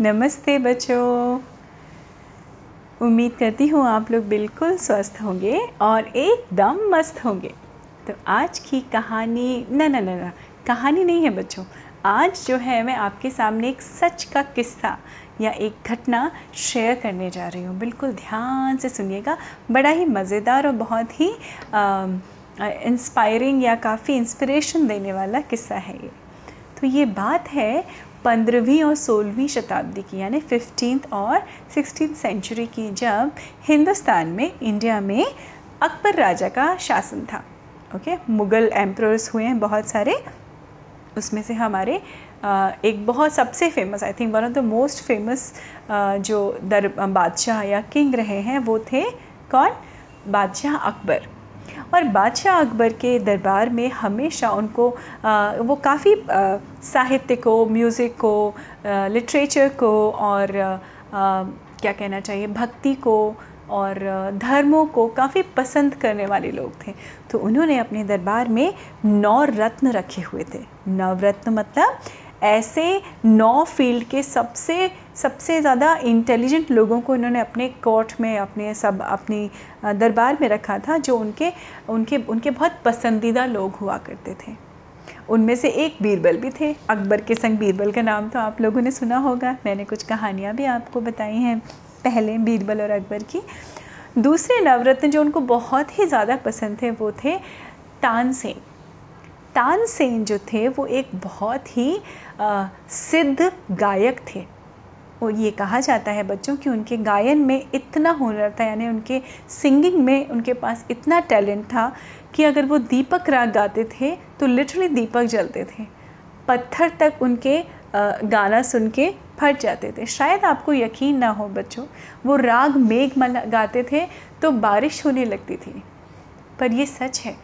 नमस्ते बच्चों। उम्मीद करती हूँ आप लोग बिल्कुल स्वस्थ होंगे और एकदम मस्त होंगे। तो आज की कहानी, न न न कहानी नहीं है बच्चों। आज जो है मैं आपके सामने एक सच का किस्सा या एक घटना शेयर करने जा रही हूँ। बिल्कुल ध्यान से सुनिएगा। बड़ा ही मज़ेदार और बहुत ही इंस्पायरिंग या काफ़ी इंस्पिरेशन देने वाला किस्सा है ये। तो ये बात है पंद्रहवीं और सोलहवीं शताब्दी की, यानी फिफ्टीन और सिक्सटीन सेंचुरी की, जब हिंदुस्तान में, इंडिया में अकबर राजा का शासन था। ओके मुग़ल एम्प्रर्स हुए हैं बहुत सारे। उसमें से हमारे एक बहुत सबसे famous I think one of the most famous जो दर, बादशाह या किंग रहे हैं, वो थे कौन? बादशाह अकबर। और बादशाह अकबर के दरबार में हमेशा उनको आ, वो काफ़ी साहित्य को म्यूज़िक को लिटरेचर को और आ, क्या कहना चाहिए भक्ति को और धर्मों को काफ़ी पसंद करने वाले लोग थे। तो उन्होंने अपने दरबार में नौ रत्न रखे हुए थे। नवरत्न मतलब ऐसे नौ फ़ील्ड के सबसे सबसे ज़्यादा इंटेलिजेंट लोगों को इन्होंने अपने कोर्ट में, अपने सब, अपनी दरबार में रखा था, जो उनके उनके उनके बहुत पसंदीदा लोग हुआ करते थे। उनमें से एक बीरबल भी थे। अकबर के संग बीरबल का नाम तो आप लोगों ने सुना होगा। मैंने कुछ कहानियाँ भी आपको बताई हैं पहले बीरबल और अकबर की। दूसरे नवरत्न जो उनको बहुत ही ज़्यादा पसंद थे, वो थे तानसेन। तानसेन जो थे, वो एक बहुत ही सिद्ध गायक थे। और ये कहा जाता है बच्चों कि उनके गायन में इतना हुनर था, यानी उनके सिंगिंग में उनके पास इतना टैलेंट था कि अगर वो दीपक राग गाते थे तो लिटरली दीपक जलते थे। पत्थर तक उनके गाना सुन के फट जाते थे। शायद आपको यकीन ना हो बच्चों, वो राग मेघ गाते थे तो बारिश होने लगती थी। पर ये सच है,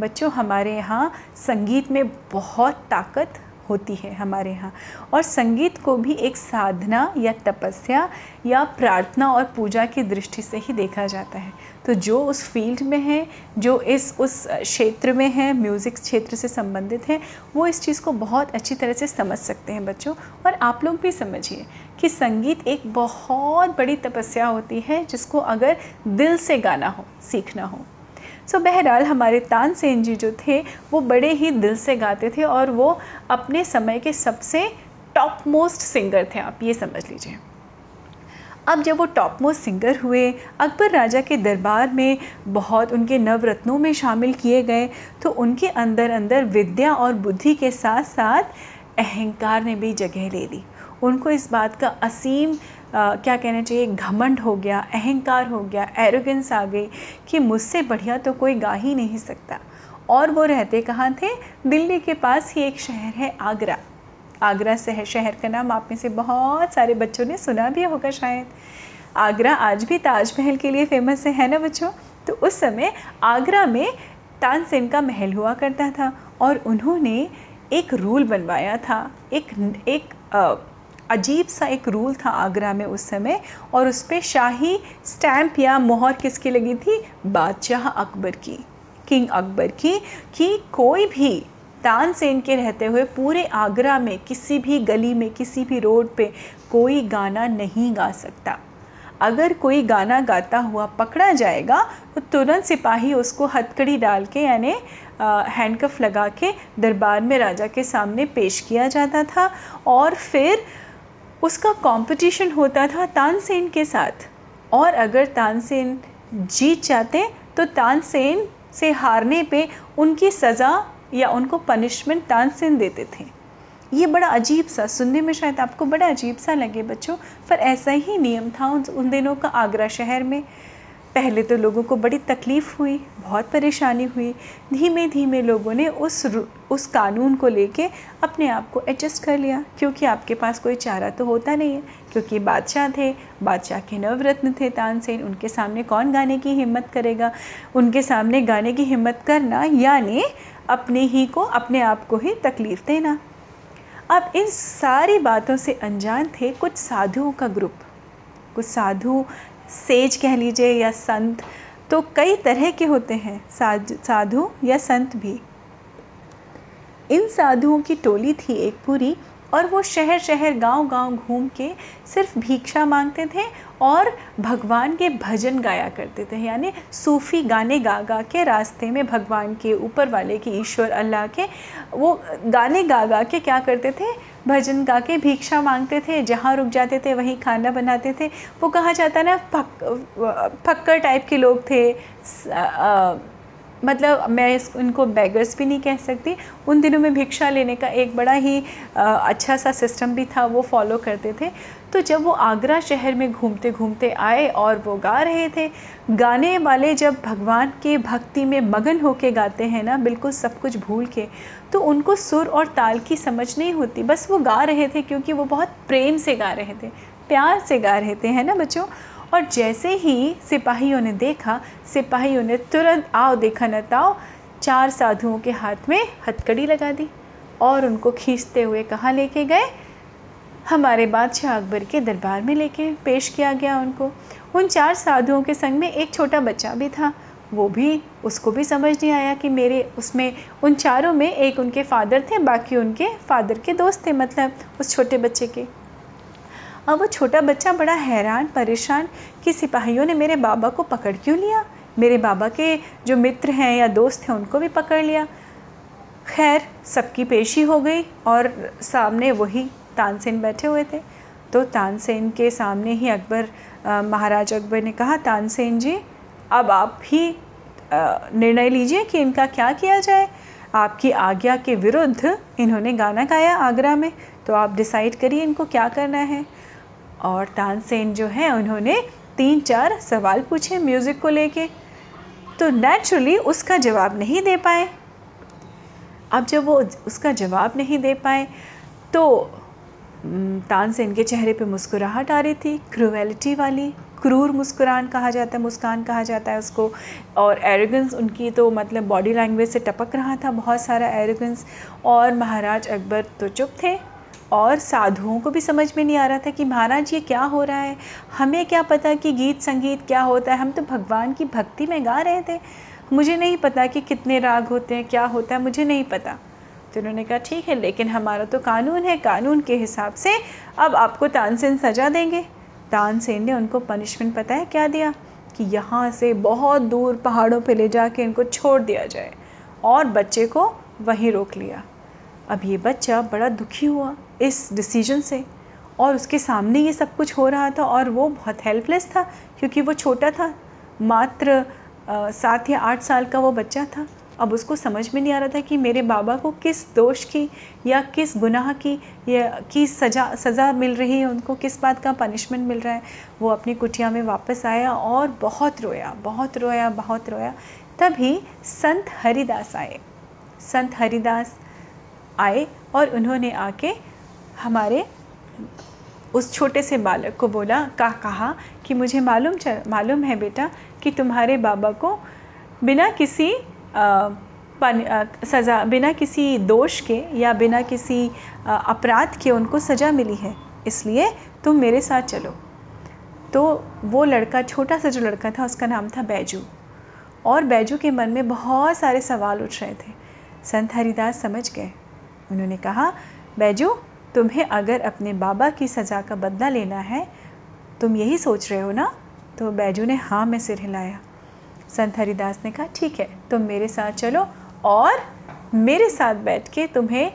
बच्चों, हमारे यहाँ संगीत में बहुत ताकत होती है हमारे यहाँ। और संगीत को भी एक साधना या तपस्या या प्रार्थना और पूजा की दृष्टि से ही देखा जाता है। तो जो उस फ़ील्ड में है, जो इस, उस क्षेत्र में है, म्यूज़िक क्षेत्र से संबंधित है, वो इस चीज़ को बहुत अच्छी तरह से समझ सकते हैं बच्चों। और आप लोग भी समझिए कि संगीत एक बहुत बड़ी तपस्या होती है जिसको अगर दिल से गाना हो, सीखना हो। सो बहरहाल, हमारे तानसेन जी जो थे, वो बड़े ही दिल से गाते थे और वो अपने समय के सबसे टॉप मोस्ट सिंगर थे आप, ये समझ लीजिए। अब जब वो टॉप मोस्ट सिंगर हुए, अकबर राजा के दरबार में बहुत उनके नवरत्नों में शामिल किए गए तो उनके अंदर अंदर विद्या और बुद्धि के साथ साथ अहंकार ने भी जगह ले ली। उनको इस बात का असीम क्या कहना चाहिए घमंड हो गया अहंकार हो गया एरोगेंस आ गई कि मुझसे बढ़िया तो कोई गा ही नहीं सकता। और वो रहते कहाँ थे? दिल्ली के पास ही एक शहर है आगरा। आगरा शहर शहर का नाम आप में से बहुत सारे बच्चों ने सुना भी होगा शायद। आगरा आज भी ताजमहल के लिए फ़ेमस है, है ना बच्चों? तो उस समय आगरा में तानसेन का महल हुआ करता था और उन्होंने एक रूल बनवाया था एक एक आ, अजीब सा एक रूल था आगरा में उस समय, और उस पर शाही स्टैम्प या मोहर किसकी लगी थी? बादशाह अकबर की। किंग अकबर की, कि कोई भी तान तानसेन के रहते हुए पूरे आगरा में, किसी भी गली में, किसी भी रोड पे कोई गाना नहीं गा सकता। अगर कोई गाना गाता हुआ पकड़ा जाएगा तो तुरंत सिपाही उसको हथकड़ी डाल के, यानी हैंडकफ लगा के दरबार में राजा के सामने पेश किया जाता था, और फिर उसका कंपटीशन होता था तानसेन के साथ। और अगर तानसेन जीत जाते तो तानसेन से हारने पे उनकी सज़ा या उनको पनिशमेंट तानसेन देते थे। ये बड़ा अजीब सा, सुनने में शायद आपको बड़ा अजीब सा लगे बच्चों, पर ऐसा ही नियम था उन दिनों का आगरा शहर में। पहले तो लोगों को बड़ी तकलीफ़ हुई, बहुत परेशानी हुई। धीमे धीमे लोगों ने उस उस कानून को लेके अपने आप को एडजस्ट कर लिया, क्योंकि आपके पास कोई चारा तो होता नहीं है, क्योंकि बादशाह थे, बादशाह के नवरत्न थे तानसेन, उनके सामने कौन गाने की हिम्मत करेगा? उनके सामने गाने की हिम्मत करना यानी अपने ही को, अपने आप को ही तकलीफ़ देना। अब इन सारी बातों से अनजान थे कुछ साधुओं का ग्रुप। कुछ साधु सेज कह लीजिए या संत तो कई तरह के होते हैं, साधु या संत भी। इन साधुओं की टोली थी एक पूरी और वो शहर शहर गाँव गाँव घूम के सिर्फ़ भिक्षा मांगते थे और भगवान के भजन गाया करते थे। यानी सूफ़ी गाने गा गा के रास्ते में भगवान के ऊपर वाले के ईश्वर अल्लाह के वो गाने गा गा के क्या करते थे? भजन गा के भिक्षा मांगते थे। जहाँ रुक जाते थे वहीं खाना बनाते थे। वो कहा जाता ना फक फक्कर टाइप के लोग थे। आ, मतलब मैं इस इनको बैगर्स भी नहीं कह सकती। उन दिनों में भिक्षा लेने का एक बड़ा ही आ, अच्छा सा सिस्टम भी था वो फॉलो करते थे। तो जब वो आगरा शहर में घूमते घूमते आए और वो गा रहे थे गाने वाले जब भगवान के भक्ति में मगन होके गाते हैं ना बिल्कुल सब कुछ भूल के तो उनको सुर और ताल की समझ नहीं होती। बस वो गा रहे थे क्योंकि वो बहुत प्रेम से गा रहे थे प्यार से गा रहे थे है ना बच्चों? और जैसे ही सिपाहियों ने देखा, सिपाहियों ने तुरंत आओ देखा न ताओ, चार साधुओं के हाथ में हथकड़ी लगा दी और उनको खींचते हुए कहाँ लेके गए? हमारे बादशाह अकबर के दरबार में लेके पेश किया गया उनको। उन चार साधुओं के संग में एक छोटा बच्चा भी था। वो भी, उसको भी समझ नहीं आया कि मेरे उसमें, उन चारों में एक उनके फादर थे, बाकी उनके फादर के दोस्त थे मतलब उस छोटे बच्चे के। अब वो छोटा बच्चा बड़ा हैरान, परेशान कि सिपाहियों ने मेरे बाबा को पकड़ क्यों लिया? मेरे बाबा के जो मित्र हैं या दोस्त हैं, उनको भी पकड़ लिया। खैर, सबकी पेशी हो गई और सामने वही तानसेन बैठे हुए थे। तो तानसेन के सामने ही अकबर महाराज अकबर ने कहा, तानसेन जी, अब आप ही निर्णय लीजिए कि इनका क्या किया जाए। आपकी आज्ञा के विरुद्ध इन्होंने गाना गाया आगरा में तो आप डिसाइड करिए इनको क्या करना है। और तानसेन जो है, उन्होंने तीन चार सवाल पूछे म्यूज़िक को लेके। तो नेचुरली उसका जवाब नहीं दे पाए। अब जब वो उसका जवाब नहीं दे पाए तो तानसेन के चेहरे पे मुस्कुराहट आ रही थी क्रूवेलिटी वाली, क्रूर मुस्कुरान कहा जाता है, मुस्कान कहा जाता है उसको। और एरोगेंस उनकी तो मतलब बॉडी लैंग्वेज से टपक रहा था, बहुत सारा एरोगेंस और महाराज अकबर तो चुप थे। और साधुओं को भी समझ में नहीं आ रहा था कि महाराज, ये क्या हो रहा है? हमें क्या पता कि गीत संगीत क्या होता है? हम तो भगवान की भक्ति में गा रहे थे। मुझे नहीं पता कि कितने राग होते हैं, क्या होता है, मुझे नहीं पता। तो उन्होंने कहा, ठीक है, लेकिन हमारा तो कानून है। कानून के हिसाब से अब आपको तानसेन सज़ा देंगे। तानसेन ने उनको पनिशमेंट पता है क्या दिया? कि यहाँ से बहुत दूर पहाड़ों पे ले जा जाके इनको छोड़ दिया जाए। और बच्चे को वहीं रोक लिया। अब ये बच्चा बड़ा दुखी हुआ। इस डिसीज़न से। और उसके सामने ये सब कुछ हो रहा था और वो बहुत हेल्पलेस था, क्योंकि वो छोटा था, मात्र सात या आठ साल का वो बच्चा था। अब उसको समझ में नहीं आ रहा था कि मेरे बाबा को किस दोष की या किस गुनाह की या की सज़ा सज़ा मिल रही है उनको, किस बात का पनिशमेंट मिल रहा है। वो अपनी कुटिया में वापस आया और बहुत रोया बहुत रोया बहुत रोया। तभी संत हरिदास आए। संत हरिदास आए और उन्होंने आके हमारे उस छोटे से बालक को बोला का कहा कि मुझे मालूम मालूम है बेटा कि तुम्हारे बाबा को बिना किसी आ, सज़ा बिना किसी दोष के या बिना किसी अपराध के उनको सज़ा मिली है इसलिए तुम मेरे साथ चलो। तो वो लड़का छोटा सा जो लड़का था उसका नाम था बैजू। और बैजू के मन में बहुत सारे सवाल उठ रहे थे। संत हरिदास समझ गए। उन्होंने कहा बैजू तुम्हें अगर अपने बाबा की सज़ा का बदला लेना है, तुम यही सोच रहे हो ना? तो बैजू ने हाँ में सिर हिलाया। संत हरिदास ने कहा, ठीक है, तुम मेरे साथ चलो और मेरे साथ बैठ के तुम्हें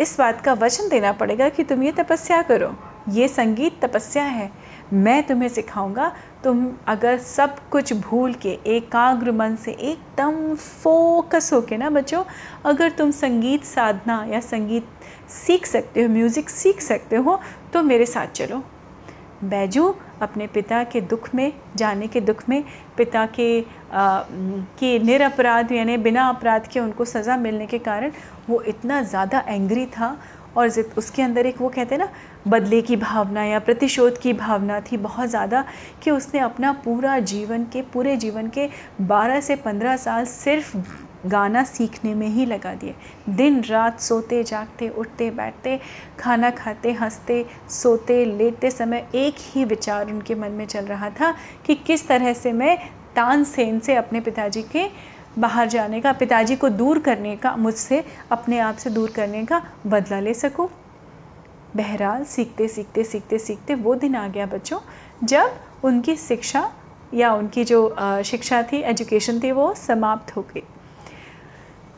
इस बात का वचन देना पड़ेगा कि तुम ये तपस्या करो। ये संगीत तपस्या है। मैं तुम्हें सिखाऊँगा। तुम अगर सब कुछ भूल के, एकाग्र मन से, एकदम फोकस होके ना बच्चों अगर तुम संगीत साधना या संगीत सीख सकते हो म्यूज़िक सीख सकते हो तो मेरे साथ चलो। बैजू अपने पिता के दुख में जाने के दुख में पिता के आ, के निरपराध यानी बिना अपराध के उनको सज़ा मिलने के कारण वो इतना ज़्यादा एंग्री था और उसके अंदर एक वो कहते हैं ना बदले की भावना या प्रतिशोध की भावना थी बहुत ज़्यादा कि उसने अपना पूरा जीवन के पूरे जीवन के 12 से 15 साल सिर्फ़ गाना सीखने में ही लगा दिए। दिन रात सोते, जागते, उठते, बैठते, खाना खाते, हँसते, सोते, लेटते समय एक ही विचार उनके मन में चल रहा था कि किस तरह से मैं तानसेन से अपने पिताजी के बाहर जाने का, पिताजी को दूर करने का, मुझसे अपने आप से दूर करने का बदला ले सकूँ? बहरहाल, सीखते सीखते सीखते सीखते वो दिन आ गया बच्चों, जब उनकी शिक्षा या उनकी जो शिक्षा थी, एजुकेशन थी, वो समाप्त हो गई।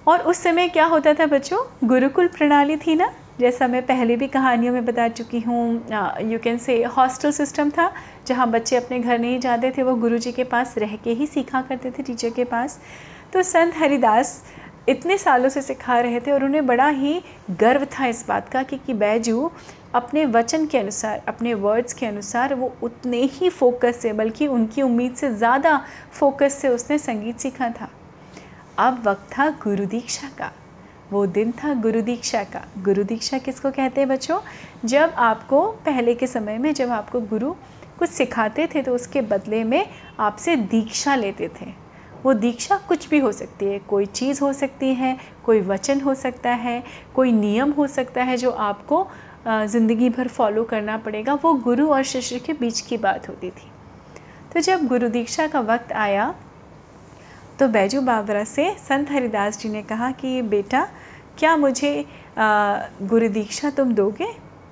और उस समय क्या होता था बच्चों? गुरुकुल प्रणाली थी ना? जैसा मैं पहले भी कहानियों में बता चुकी हूँ you can say hostel system था जहाँ बच्चे अपने घर नहीं जाते थे वो गुरुजी के पास रह के ही सीखा करते थे टीचर के पास। तो संत हरिदास इतने सालों से सिखा रहे थे और उन्हें बड़ा ही गर्व था इस बात का कि, कि बैजू अपने वचन के अनुसार अपने वर्ड्स के अनुसार वो उतने ही फोकस से बल्कि उनकी उम्मीद से ज़्यादा फोकस से उसने संगीत सीखा था। अब वक्त था गुरु दीक्षा का। वो दिन था गुरु दीक्षा का। गुरु दीक्षा किसको कहते हैं बच्चों? जब आपको पहले के समय में जब आपको गुरु कुछ सिखाते थे तो उसके बदले में आपसे दीक्षा लेते थे। वो दीक्षा कुछ भी हो सकती है। कोई चीज़ हो सकती है, कोई वचन हो सकता है, कोई नियम हो सकता है जो आपको ज़िंदगी भर फॉलो करना पड़ेगा। वो गुरु और शिष्य के बीच की बात होती थी। तो जब गुरु दीक्षा का वक्त आया तो बैजू बाबरा से संत हरिदास जी ने कहा कि, बेटा, क्या मुझे गुरु दीक्षा तुम दोगे?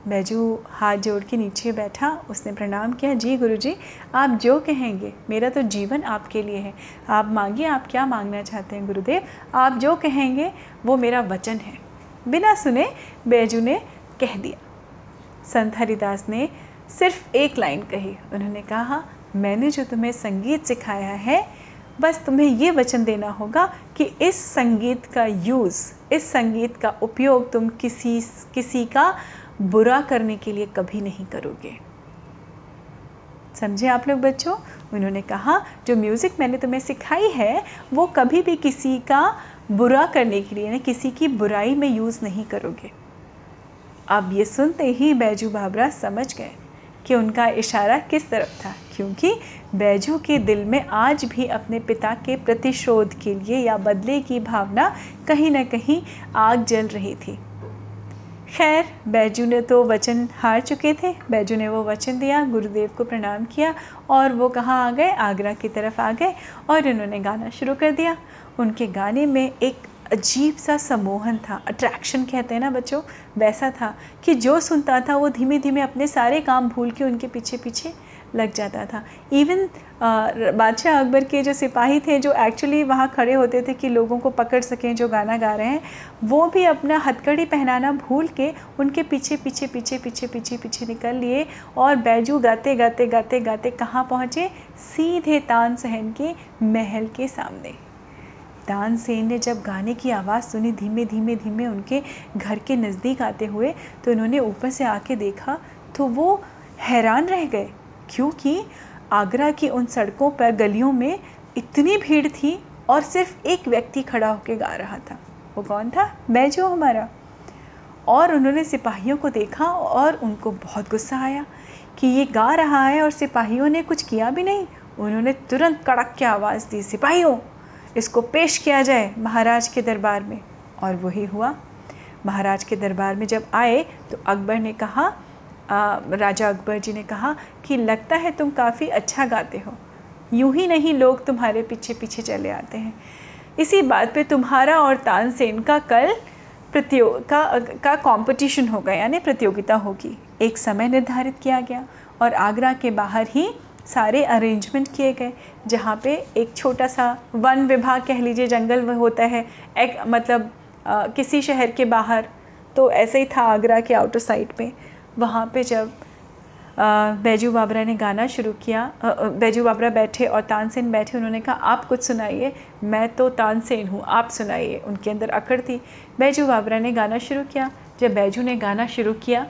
बैजू हाथ जोड़ के नीचे बैठा। उसने प्रणाम किया, जी गुरुजी, आप जो कहेंगे, मेरा तो जीवन आपके लिए है। आप मांगिए, आप क्या मांगना चाहते हैं, गुरुदेव? आप जो कहेंगे, वो मेरा वचन है। बिना सुने बैजू ने कह दिया। संत हरिदास ने सिर्फ़ एक लाइन कही। उन्होंने कहा, मैंने जो तुम्हें संगीत सिखाया है बस तुम्हें ये वचन देना होगा कि इस संगीत का यूज़, इस संगीत का उपयोग तुम किसी किसी का बुरा करने के लिए कभी नहीं करोगे। समझे आप लोग बच्चों? उन्होंने कहा, जो म्यूज़िक मैंने तुम्हें सिखाई है, वो कभी भी किसी का बुरा करने के लिए ना किसी की बुराई में यूज़ नहीं करोगे। अब ये सुनते ही बैजू बाबरा समझ गए कि उनका इशारा किस तरफ़ था। क्योंकि बैजू के दिल में आज भी अपने पिता के प्रतिशोध के लिए या बदले की भावना कहीं ना कहीं आग जल रही थी। खैर, बैजू ने तो वचन हार चुके थे। बैजू ने वो वचन दिया, गुरुदेव को प्रणाम किया और वो कहाँ आ गए? आगरा की तरफ़ आ गए और इन्होंने गाना शुरू कर दिया। उनके गाने में एक अजीब सा सम्मोहन था अट्रैक्शन कहते हैं ना बच्चों, वैसा था कि जो सुनता था वो धीमे धीमे अपने सारे काम भूल के उनके पीछे पीछे लग जाता था। इवन बादशाह अकबर के जो सिपाही थे, जो एक्चुअली वहाँ खड़े होते थे कि लोगों को पकड़ सकें, जो गाना गा रहे हैं, वो भी अपना हथकड़ी पहनाना भूल के उनके पीछे पीछे पीछे पीछे पीछे पीछे निकल लिए और बैजू गाते गाते गाते गाते कहाँ पहुँचे? सीधे तानसहन के महल के सामने। तानसेन ने जब गाने की आवाज़ सुनी, धीमे धीमे धीमे उनके घर के नज़दीक आते हुए तो उन्होंने ऊपर से आके देखा तो वो हैरान रह गए। क्योंकि आगरा की उन सड़कों पर गलियों में इतनी भीड़ थी और सिर्फ़ एक व्यक्ति खड़ा होकर गा रहा था। वो कौन था? मैं जो हमारा। और उन्होंने सिपाहियों को देखा और उनको बहुत गुस्सा आया कि ये गा रहा है और सिपाहियों ने कुछ किया भी नहीं। उन्होंने तुरंत कड़क के आवाज़ दी, सिपाहियों, इसको पेश किया जाए महाराज के दरबार में। और वही हुआ। महाराज के दरबार में जब आए तो अकबर ने कहा राजा अकबर जी ने कहा कि लगता है तुम काफ़ी अच्छा गाते हो। यूँ ही नहीं लोग तुम्हारे पीछे पीछे चले आते हैं। इसी बात पे तुम्हारा और तानसेन का कल प्रतियोग का का कंपटीशन होगा यानी प्रतियोगिता होगी। एक समय निर्धारित किया गया और आगरा के बाहर ही सारे अरेंजमेंट किए गए जहाँ पे एक छोटा सा वन विभाग कह लीजिए जंगल होता है एक मतलब आ, किसी शहर के बाहर। तो ऐसे ही था आगरा के आउटर साइड पे। वहाँ पे जब बैजू बाबरा ने गाना शुरू किया बैजू बाबरा बैठे और तानसेन बैठे, उन्होंने कहा, आप कुछ सुनाइए, मैं तो तानसेन हूँ, आप सुनाइए। उनके अंदर अकड़ थी। बैजू बाबरा ने गाना शुरू किया। जब बैजू ने गाना शुरू किया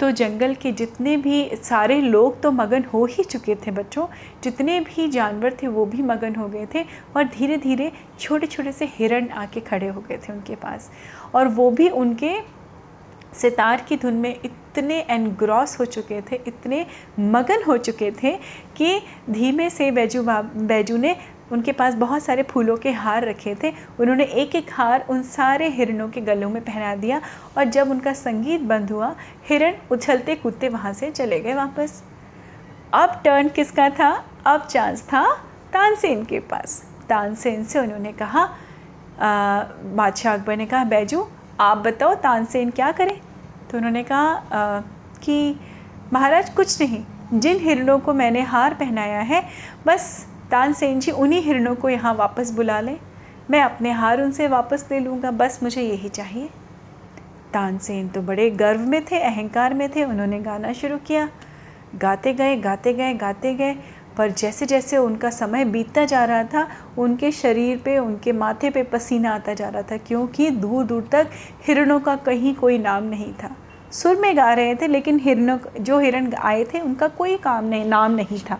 तो जंगल के जितने भी सारे लोग तो मगन हो ही चुके थे बच्चों। जितने भी जानवर थे, वो भी मगन हो गए थे और धीरे धीरे छोटे छोटे से हिरण आके खड़े हो गए थे उनके पास। और वो भी उनके सितार की धुन में इतने एनग्रॉस हो चुके थे, इतने मगन हो चुके थे कि धीमे से बैजू बैजू ने उनके पास बहुत सारे फूलों के हार रखे थे। उन्होंने एक एक हार उन सारे हिरणों के गलों में पहना दिया और जब उनका संगीत बंद हुआ, हिरण उछलते कूदते वहाँ से चले गए वापस। अब टर्न किसका था? अब चांस था तानसेन के पास। तानसेन से उन्होंने कहा बादशाह अकबर ने कहा, बैजू आप बताओ तानसेन क्या करें? तो उन्होंने कहा कि महाराज कुछ नहीं, जिन हिरणों को मैंने हार पहनाया है, बस तानसेन जी उन्हीं हिरणों को यहाँ वापस बुला लें। मैं अपने हार उनसे वापस ले लूँगा, बस मुझे यही चाहिए। तानसेन तो बड़े गर्व में थे, अहंकार में थे, उन्होंने गाना शुरू किया। गाते गए गाते गए गाते गए पर जैसे जैसे उनका समय बीतता जा रहा था उनके शरीर पे उनके माथे पे पसीना आता जा रहा था क्योंकि दूर दूर तक हिरणों का कहीं कोई नाम नहीं था। सुर में गा रहे थे लेकिन हिरणों जो हिरण आए थे उनका कोई काम नहीं नाम नहीं था।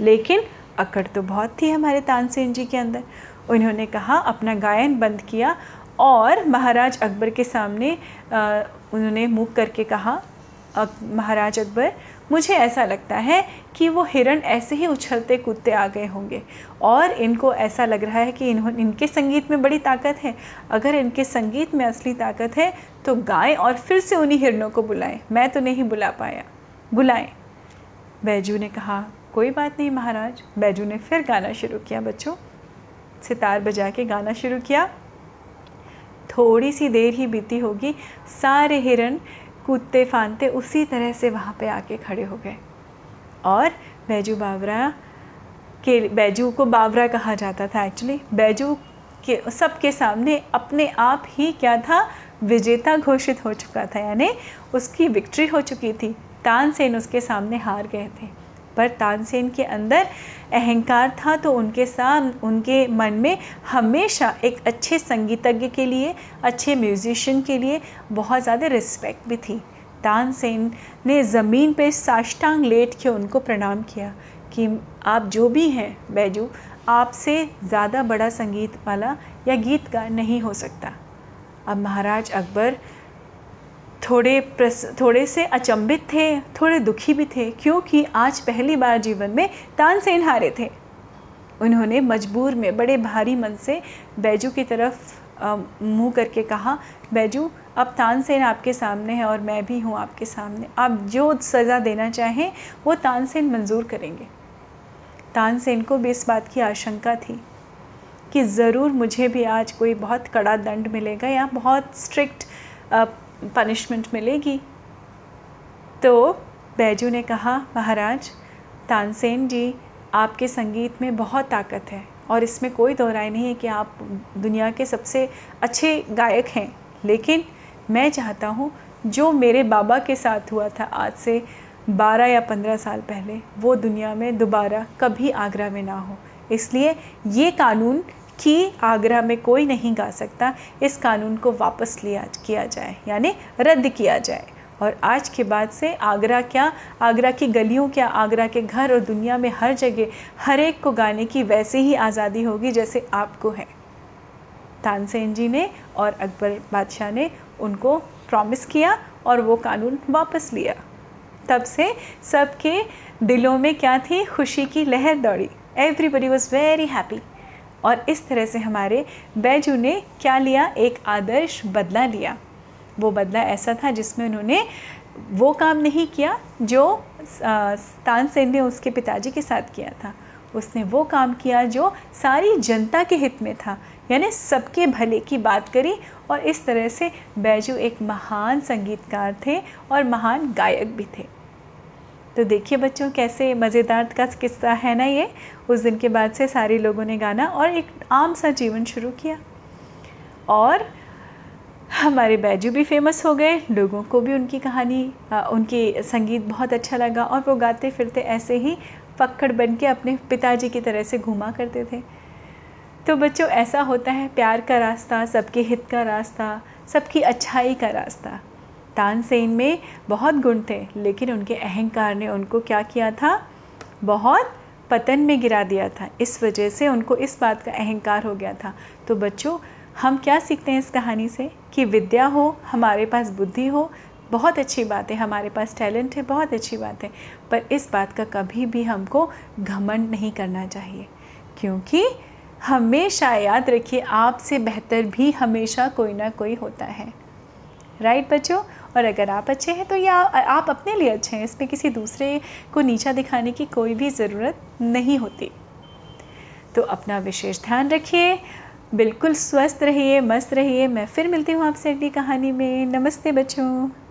लेकिन अकड़ तो बहुत थी हमारे तानसेन जी के अंदर। उन्होंने कहा अपना गायन बंद किया। और महाराज अकबर के सामने आ, उन्होंने मुँह करके कहा महाराज अकबर मुझे ऐसा लगता है कि वो हिरण ऐसे ही उछलते कूदते आ गए होंगे। और इनको ऐसा लग रहा है कि इन्हों, इनके संगीत में बड़ी ताकत है। अगर इनके संगीत में असली ताकत है तो गाएँ और फिर से उन्हीं हिरणों को बुलाएँ। मैं तो नहीं बुला पाया। बुलाएँ। बैजू ने कहा, कोई बात नहीं महाराज। बैजू ने फिर गाना शुरू किया, बच्चों, सितार बजा के गाना शुरू किया। थोड़ी सी देर ही बीती होगी, सारे हिरण कूदते फानते उसी तरह से वहाँ पे आके खड़े हो गए। और बैजू बावरा के, बैजू को बावरा कहा जाता था एक्चुअली बैजू के, सबके सामने अपने आप ही क्या था? विजेता घोषित हो चुका था, यानी उसकी विक्ट्री हो चुकी थी। तानसेन उसके सामने हार गए थे। पर तानसेन के अंदर अहंकार था तो उनके साथ उनके मन में हमेशा एक अच्छे संगीतज्ञ के लिए, अच्छे म्यूज़िशियन के लिए बहुत ज़्यादा रिस्पेक्ट भी थी। तानसेन ने ज़मीन पे साष्टांग लेट के उनको प्रणाम किया कि आप जो भी हैं, बैजू, आपसे ज़्यादा बड़ा संगीत वाला या गीतकार नहीं हो सकता। अब महाराज अकबर थोड़े प्रस, थोड़े से अचंभित थे, थोड़े दुखी भी थे, क्योंकि आज पहली बार जीवन में तानसेन हारे थे। उन्होंने मजबूर में बड़े भारी मन से बैजू की तरफ़ मुँह करके कहा, बैजू, अब तानसेन आपके सामने है और मैं भी हूँ आपके सामने। आप जो सज़ा देना चाहें, वो तानसेन मंजूर करेंगे। तानसेन को भी इस बात की आशंका थी कि ज़रूर मुझे भी आज कोई बहुत कड़ा दंड मिलेगा या बहुत स्ट्रिक्ट पनिशमेंट मिलेगी। तो बैजू ने कहा, महाराज, तानसेन जी, आपके संगीत में बहुत ताकत है और इसमें कोई दो राय नहीं है कि आप दुनिया के सबसे अच्छे गायक हैं। लेकिन मैं चाहता हूँ, जो मेरे बाबा के साथ हुआ था आज से बारह या पंद्रह साल पहले, वो दुनिया में दोबारा कभी आगरा में ना हो। इसलिए ये कानून कि आगरा में कोई नहीं गा सकता। इस कानून को वापस लिया, किया जाए, यानी रद्द किया जाए। और आज के बाद से आगरा क्या, आगरा की गलियों क्या, आगरा के घर और दुनिया में हर जगह हर एक को गाने की वैसे ही आज़ादी होगी जैसे आपको है। तानसेन जी ने और अकबर बादशाह ने उनको प्रॉमिस किया और वो कानून वापस लिया। तब से सबके दिलों में क्या थी? खुशी की लहर दौड़ी। एवरीबडी वॉज़ वेरी हैप्पी और इस तरह से हमारे बैजू ने क्या लिया? एक आदर्श बदला लिया। वो बदला ऐसा था जिसमें उन्होंने वो काम नहीं किया जो तानसेन ने उसके पिताजी के साथ किया था। उसने वो काम किया जो सारी जनता के हित में था। यानी सबके भले की बात करी और इस तरह से बैजू एक महान संगीतकार थे और महान गायक भी थे। तो देखिए बच्चों, कैसे मज़ेदार का किस्सा है ना ये? उस दिन के बाद से सारे लोगों ने गाना और एक आम सा जीवन शुरू किया। और हमारे बैजू भी फ़ेमस हो गए, लोगों को भी उनकी कहानी उनकी संगीत बहुत अच्छा लगा और वो गाते फिरते ऐसे ही पक्कड़ बन के अपने पिताजी की तरह से घूमा करते थे। तो बच्चों, ऐसा होता है प्यार का रास्ता, सबके हित का रास्ता, सबकी अच्छाई का रास्ता। तानसेन में बहुत गुण थे, लेकिन उनके अहंकार ने उनको क्या किया था? बहुत पतन में गिरा दिया था। इस वजह से उनको इस बात का अहंकार हो गया था। तो बच्चों, हम क्या सीखते हैं इस कहानी से? कि विद्या हो, हमारे पास बुद्धि हो, बहुत अच्छी बात है। हमारे पास टैलेंट है, बहुत अच्छी बात है। पर इस बात का कभी भी हमको घमंड नहीं करना चाहिए। क्योंकि हमेशा याद रखिए, आपसे बेहतर भी हमेशा कोई ना कोई होता है। राइट बच्चों? और अगर आप अच्छे हैं तो या आप अपने लिए अच्छे हैं, इसमें किसी दूसरे को नीचा दिखाने की कोई भी ज़रूरत नहीं होती। तो अपना विशेष ध्यान रखिए, बिल्कुल स्वस्थ रहिए, मस्त रहिए। मैं फिर मिलती हूँ आपसे अगली कहानी में। नमस्ते बच्चों।